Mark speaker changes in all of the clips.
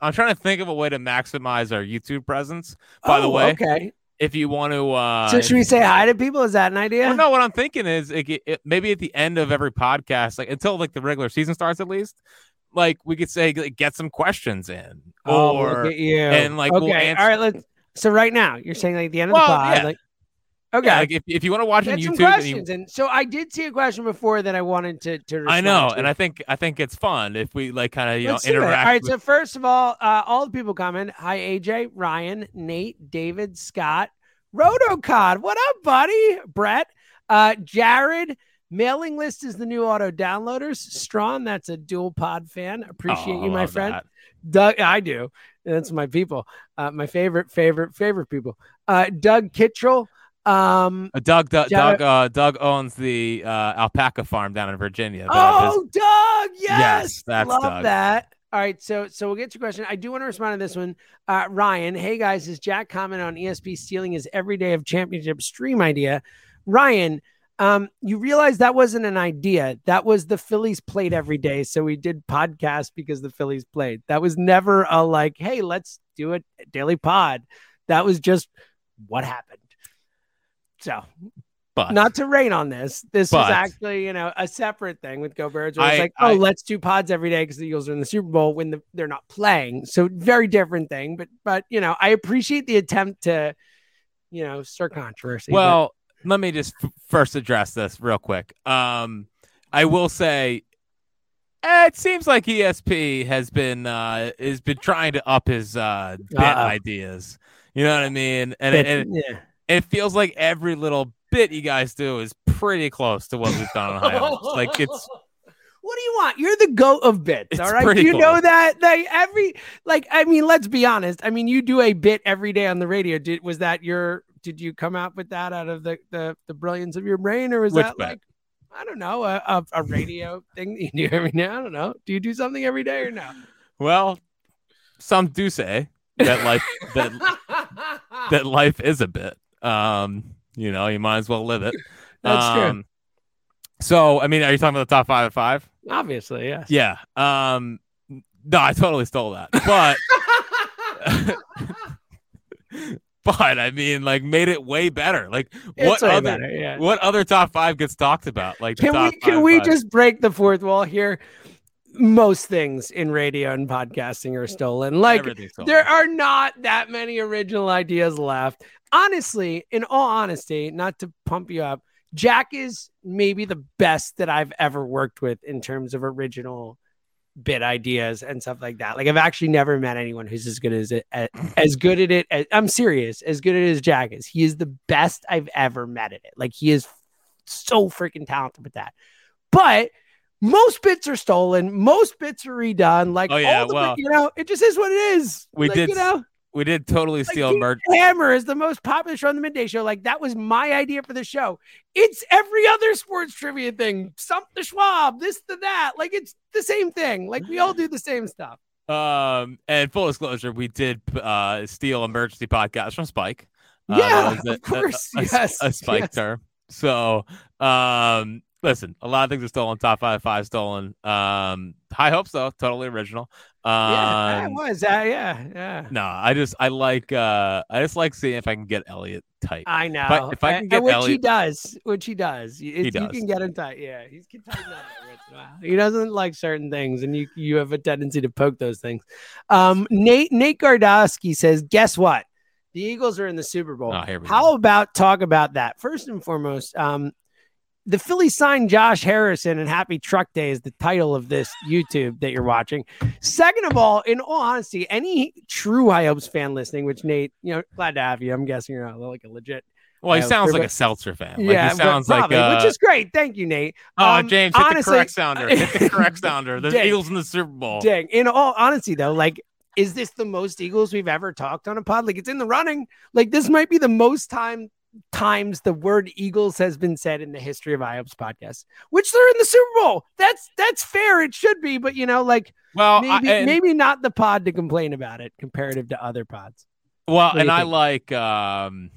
Speaker 1: I'm trying to think of a way to maximize our YouTube presence. By
Speaker 2: oh,
Speaker 1: the way,
Speaker 2: okay.
Speaker 1: if you want to, uh,
Speaker 2: So should we say hi to people? Is that an idea?
Speaker 1: Well, no, what I'm thinking is it, it, maybe at the end of every podcast, like until like the regular season starts at least, like we could say like, get some questions in,
Speaker 2: Oh,
Speaker 1: or
Speaker 2: look at you.
Speaker 1: and, like,
Speaker 2: okay,
Speaker 1: we'll answer-
Speaker 2: all right. Let's. So right now, you're saying like the end of
Speaker 1: Well,
Speaker 2: the pod,
Speaker 1: yeah.
Speaker 2: like okay.
Speaker 1: yeah, like if, if you want to watch on
Speaker 2: Get
Speaker 1: YouTube, and you,
Speaker 2: questions, and so I did see a question before that I wanted to to.
Speaker 1: I know,
Speaker 2: to.
Speaker 1: and I think I think it's fun if we like kind of you
Speaker 2: Let's
Speaker 1: know interact.
Speaker 2: All right.
Speaker 1: with-
Speaker 2: So first of all, uh, all the people comment. Hi, AJ, Ryan, Nate, David, Scott, Rotocod. What up, buddy? Brett, uh, Jared. Mailing list is the new auto downloaders. Strawn, that's a dual pod fan. Appreciate
Speaker 1: Oh,
Speaker 2: you, my friend.
Speaker 1: that.
Speaker 2: Doug, I do. That's my people. Uh, my favorite, favorite, favorite people. Uh, Doug Kittrell. Um,
Speaker 1: Uh, Doug, Doug, Doug, uh, Doug owns the uh, alpaca farm down in Virginia.
Speaker 2: oh, Doug, yes,
Speaker 1: Yes, that's
Speaker 2: love
Speaker 1: Doug.
Speaker 2: that. All right, so so we'll get to your question. I do want to respond to this one. Uh, Ryan, hey guys, is Jack comment on ESP stealing his everyday of championship stream idea? Ryan, um, you realize that wasn't an idea. That was the Phillies played every day, so we did podcast because the Phillies played. That was never a like, hey, let's do a daily pod. That was just what happened. So
Speaker 1: but
Speaker 2: not to rain on this. This
Speaker 1: But-
Speaker 2: actually, you know, a separate thing with Go Birds. Where it's
Speaker 1: I-
Speaker 2: like, oh,
Speaker 1: I-
Speaker 2: let's do pods every day because the Eagles are in the Super Bowl when the, they're not playing. So very different thing. But but you know, I appreciate the attempt to, you know, stir controversy. but-
Speaker 1: Well, let me just f- first address this real quick. Um, I will say, eh, it seems like ESP has been uh has been trying to up his uh bit ideas. You know what I mean? And,
Speaker 2: but-
Speaker 1: and
Speaker 2: yeah.
Speaker 1: It feels like every little bit you guys do is pretty close to what we've done on High Hopes. Like it's
Speaker 2: What do you want? You're the goat of bits,
Speaker 1: It's
Speaker 2: all right?
Speaker 1: pretty
Speaker 2: You know that like every like I mean, let's be honest. I mean, you do a bit every day on the radio. Did was that your did you come out with that out of the the, the brilliance of your brain or was
Speaker 1: Which
Speaker 2: that
Speaker 1: bit?
Speaker 2: like I don't know, a, a, a radio thing that you do every now? I don't know. Do you do something every day or no?
Speaker 1: well, some do say that life that that life is a bit. Um, you know, you might as well live it.
Speaker 2: That's true.
Speaker 1: Um, So, I mean, are you talking about the top five at five?
Speaker 2: Obviously, yes.
Speaker 1: Yeah. Um, no, I totally stole that, but but I mean, like, made it way better. Like, what other
Speaker 2: better, yeah.
Speaker 1: what other top five gets talked about? Like,
Speaker 2: Can we can we
Speaker 1: five.
Speaker 2: just break the fourth wall here? Most things in radio and podcasting are stolen. Like
Speaker 1: stolen.
Speaker 2: there are not that many original ideas left. Honestly, in all honesty, not to pump you up, Jack is maybe the best that I've ever worked with in terms of original bit ideas and stuff like that. Like I've actually never met anyone who's as good as it as, as good at it. As, I'm serious, as good at it as Jack is. He is the best I've ever met at it. Like he is so freaking talented with that. But most bits are stolen. Most bits are redone. Like,
Speaker 1: Oh, yeah,
Speaker 2: all the,
Speaker 1: well-
Speaker 2: you know, it just is what it is.
Speaker 1: We
Speaker 2: Like,
Speaker 1: did
Speaker 2: you know,
Speaker 1: we did totally
Speaker 2: like,
Speaker 1: steal merch.
Speaker 2: Hammer is the most popular show on the midday show. Like, that was my idea for the show. It's every other sports trivia thing. Stump the Schwab, this, the that. Like, it's the same thing. Like, we all do the same stuff.
Speaker 1: Um, and full disclosure, we did uh steal emergency podcast from Spike. Uh,
Speaker 2: Yeah,
Speaker 1: was
Speaker 2: of course,
Speaker 1: a, a-
Speaker 2: yes,
Speaker 1: a Spike
Speaker 2: yes.
Speaker 1: term. So, um, listen, a lot of things are stolen. Top five, five stolen. Um, high hopes though, totally original.
Speaker 2: yeah, it
Speaker 1: Um,
Speaker 2: was. Uh, yeah, yeah.
Speaker 1: no, I just I like uh I just like seeing if I can get Elliot tight.
Speaker 2: I know.
Speaker 1: I- if I can get
Speaker 2: and which he does, which he does, It's- you
Speaker 1: does.
Speaker 2: can get him tight. Yeah, he's can tighten up every once in a while. He doesn't like certain things, and you you have a tendency to poke those things. Um, Nate Nate Gardowski says, "Guess what? The Eagles are in the Super Bowl.
Speaker 1: Oh,
Speaker 2: How
Speaker 1: go.
Speaker 2: about talk about that first and foremost? Um, the Phillies signed Josh Harrison, and Happy Truck Day is the title of this YouTube that you're watching. Second of all, in all honesty, any true High Hopes fan listening, which Nate, you know, glad to have you. I'm guessing you're not like a legit
Speaker 1: Well, he sounds like a seltzer fan. Like,
Speaker 2: yeah,
Speaker 1: he sounds
Speaker 2: but
Speaker 1: like uh,
Speaker 2: which is great. Thank you, Nate.
Speaker 1: Oh,
Speaker 2: Um,
Speaker 1: James, hit
Speaker 2: honestly-
Speaker 1: the correct sounder. Hit the correct sounder. The
Speaker 2: Dang.
Speaker 1: Eagles in the Super Bowl.
Speaker 2: Dang. In all honesty, though, like, is this the most Eagles we've ever talked on a pod? Like, it's in the running. Like, this might be the most time times the word Eagles has been said in the history of High Hopes podcast, which they're in the Super Bowl. That's that's fair. It should be, but you know, like
Speaker 1: Well,
Speaker 2: maybe
Speaker 1: I,
Speaker 2: maybe not the pod to complain about it comparative to other pods.
Speaker 1: Well, and
Speaker 2: you
Speaker 1: I like um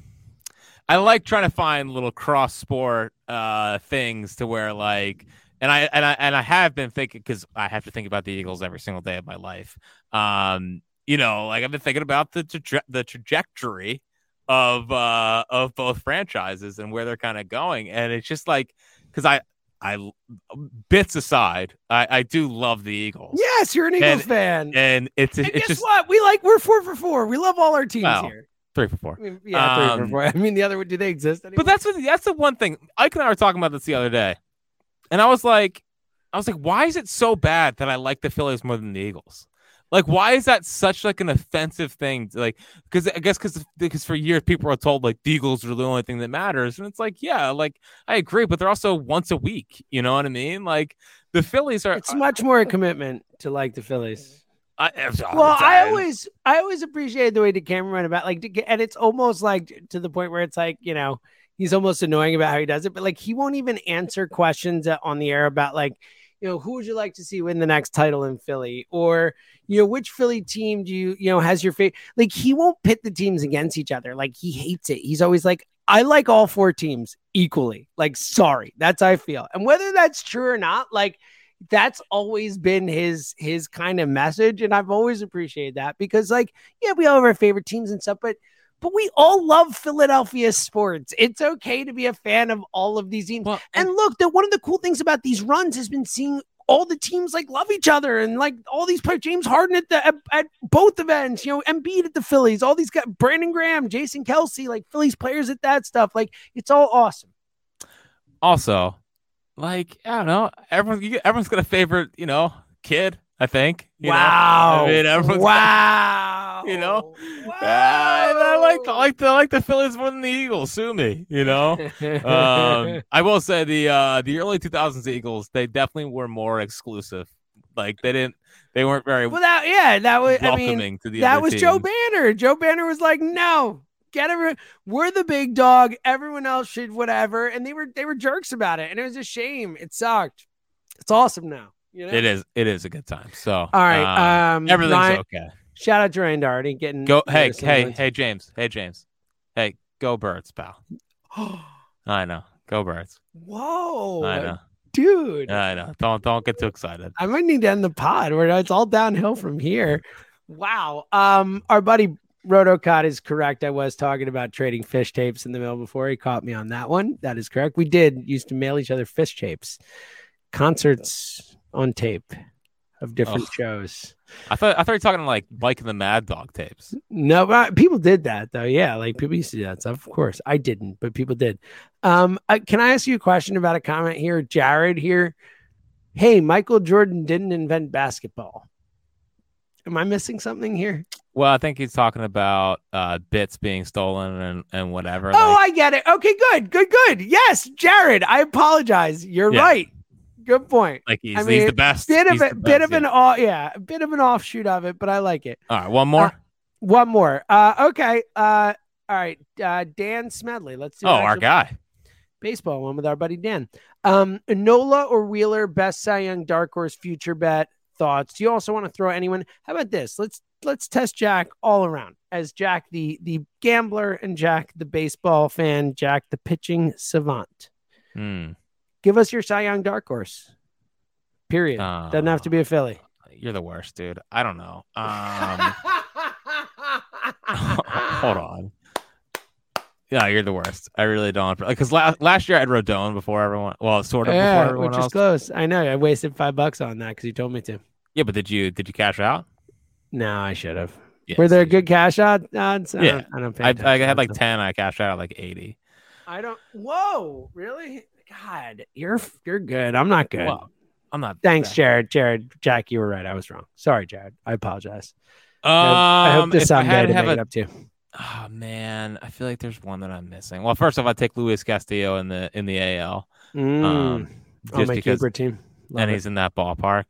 Speaker 1: I like trying to find little cross sport uh things to where like and I and I and I have been thinking because I have to think about the Eagles every single day of my life. Um you know, like I've been thinking about the traje- the trajectory of uh of both franchises and where they're kind of going, and it's just like because I I bits aside, I I do love the Eagles.
Speaker 2: Yes, you're an Eagles
Speaker 1: And-
Speaker 2: fan.
Speaker 1: And it's
Speaker 2: And
Speaker 1: it's
Speaker 2: guess
Speaker 1: just
Speaker 2: what? We like we're four for four. We love all our teams
Speaker 1: Well,
Speaker 2: here.
Speaker 1: three for four.
Speaker 2: I mean, yeah, three for
Speaker 1: Um,
Speaker 2: four. I mean, the other one, do they exist anymore?
Speaker 1: But that's what that's the one thing. Ike and I were talking about this the other day, and I was like, I was like, why is it so bad that I like the Phillies more than the Eagles? Like, why is that such like an offensive thing? Like, because I guess because because for years people are told like the Eagles are the only thing that matters, and it's like, yeah, like I agree, but they're also once a week. You know what I mean? Like the Phillies are.
Speaker 2: it's much more a commitment to like the Phillies.
Speaker 1: I,
Speaker 2: Well, I always, I always appreciate the way Decameron went about like, to and it's almost like to the point where it's like, you know, he's almost annoying about how he does it, but like he won't even answer questions uh, on the air about like, you know, who would you like to see win the next title in Philly, or you know, which Philly team do you, you know, has your favorite? Like he won't pit the teams against each other. Like he hates it. He's always like, I like all four teams equally. Like, sorry, that's how I feel, and whether that's true or not, like that's always been his his kind of message and i've always appreciated that because like yeah we all have our favorite teams and stuff but but we all love philadelphia sports it's okay to be a fan of all of these teams
Speaker 1: Well,
Speaker 2: and look that one of the cool things about these runs has been seeing all the teams like love each other and like all these players, James Harden at the at, at both events, you know, Embiid at the Phillies, all these guys, Brandon Graham, Jason Kelce, like Phillies players at that stuff. Like it's all awesome.
Speaker 1: also like I don't know. Everyone, you, everyone's got a favorite, you know, kid. I think. you know?
Speaker 2: wow.
Speaker 1: I mean, everyone's got-
Speaker 2: wow.
Speaker 1: you know?
Speaker 2: Wow.
Speaker 1: Ah, I like I like the I like the Phillies more than the Eagles. Sue me, you know. um, I will say the uh, the early 2000s Eagles they definitely were more exclusive. Like they didn't they weren't very
Speaker 2: well, that yeah, that was. I mean,
Speaker 1: to the
Speaker 2: that was Joe. Banner. Joe Banner was like, no. Get every, we're the big dog. Everyone else should whatever, and they were they were jerks about it, and it was a shame. It sucked. It's awesome now. You know.
Speaker 1: It is it is a good time. So
Speaker 2: All right.
Speaker 1: um,
Speaker 2: Um,
Speaker 1: everything's
Speaker 2: Ryan-
Speaker 1: okay.
Speaker 2: Shout out to Ryan Doherty getting
Speaker 1: Go hey
Speaker 2: noticed
Speaker 1: hey
Speaker 2: wins.
Speaker 1: hey James hey James hey go birds pal. I know go birds.
Speaker 2: Whoa,
Speaker 1: I know
Speaker 2: dude.
Speaker 1: I know. Don't don't get too excited.
Speaker 2: I might need to end the pod where it's all downhill from here. Wow. Um, our buddy Rotocott is correct. I was talking about trading Phish tapes in the mail before. He caught me on that one. That is correct. We did used to mail each other Phish tapes, concerts on tape of different shows.
Speaker 1: I thought I thought you were talking like Mike and the Mad Dog tapes.
Speaker 2: No, but people did that though. Yeah, like people used to do that stuff. Of course, I didn't, but people did. Um, uh, can I ask you a question about a comment here, Jared? Here, hey, Michael Jordan didn't invent basketball. Am I missing something here?
Speaker 1: Well, I think he's talking about uh, bits being stolen and, and whatever.
Speaker 2: Oh,
Speaker 1: like-
Speaker 2: I get it. Okay, good, good, good. Yes, Jared. I apologize. You're
Speaker 1: Yeah.
Speaker 2: right. Good point.
Speaker 1: Like he's,
Speaker 2: I
Speaker 1: he's
Speaker 2: mean,
Speaker 1: the best.
Speaker 2: Bit of
Speaker 1: He's
Speaker 2: it,
Speaker 1: the
Speaker 2: bit
Speaker 1: best,
Speaker 2: of an
Speaker 1: yeah.
Speaker 2: off, yeah, a bit of an offshoot of it, but I like it.
Speaker 1: All right, one more.
Speaker 2: One more. Uh, okay. Uh, all right. Uh, Dan Smedley. Let's do
Speaker 1: oh, our guy.
Speaker 2: baseball one with our buddy Dan. Um, Nola or Wheeler, best Cy Young dark horse future bet. Thoughts? Do you also want to throw anyone? How about this? Let's let's test Jack all around as Jack the the gambler and Jack the baseball fan, Jack the pitching savant.
Speaker 1: Hmm.
Speaker 2: Give us your Cy Young dark horse. Period. Doesn't have to be a Philly.
Speaker 1: You're the worst, dude. I don't know. Um, hold on. Yeah, you're the worst. I really don't. Because last last year I had Rodon before everyone. Well, sort of
Speaker 2: Yeah,
Speaker 1: before everyone
Speaker 2: which is close. I know. I wasted five bucks on that because you told me to.
Speaker 1: Yeah, but did you did you cash out?
Speaker 2: No, I should have.
Speaker 1: Yes,
Speaker 2: Were there good cash out odds? I
Speaker 1: Yeah.
Speaker 2: don't, I don't pay
Speaker 1: I, I had like 10. I cashed out at like 80.
Speaker 2: I don't. Whoa, really? God, you're you're good. I'm not good.
Speaker 1: Well, I'm not.
Speaker 2: Thanks, Jared. Jared, Jack, you were right. I was wrong. Sorry, Jared. I apologize.
Speaker 1: Um,
Speaker 2: I hope this
Speaker 1: I
Speaker 2: sounded
Speaker 1: had
Speaker 2: to make it up to.
Speaker 1: oh man, I feel like there's one that I'm missing. Well, first off, I take Luis Castillo in the in the AL,
Speaker 2: Mm,
Speaker 1: um,
Speaker 2: on my
Speaker 1: because,
Speaker 2: keeper team. Love
Speaker 1: and
Speaker 2: it.
Speaker 1: he's in that ballpark.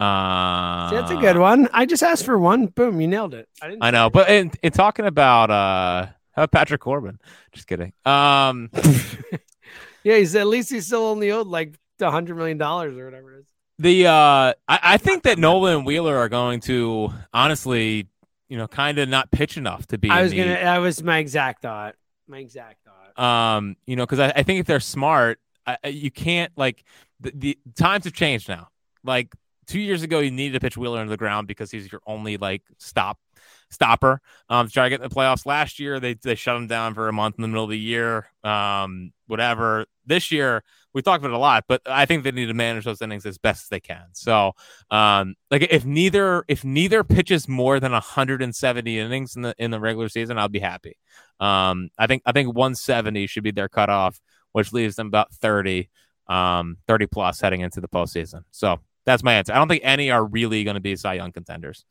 Speaker 1: Uh,
Speaker 2: See, that's a good one. I just asked for one. Boom, you nailed it. I didn't.
Speaker 1: I know, but in, in talking about uh, how Patrick Corbin? Just kidding. Um,
Speaker 2: yeah, he's at least he's still only owed like a hundred million dollars or whatever it is.
Speaker 1: the uh, I, I think that Nolan and Wheeler are going to honestly, you know, kind of not pitch enough to be.
Speaker 2: I was
Speaker 1: the-
Speaker 2: gonna. That was my exact thought. My exact thought.
Speaker 1: um you know because I, I think if they're smart I, I- you can't like the, the times have changed now like two years ago you needed to pitch Wheeler into the ground because he's your only like stop stopper um, to try to get in the playoffs. Last year they they shut him down for a month in the middle of the year. Um, whatever. This year we talked about it a lot, but I think they need to manage those innings as best as they can. So, um, like if neither if neither pitches more than 170 innings in the in the regular season, I'll be happy. Um, I think I think 170 should be their cutoff, which leaves them about 30, um, 30 plus heading into the postseason. So that's my answer. I don't think any are really going to be Cy Young contenders.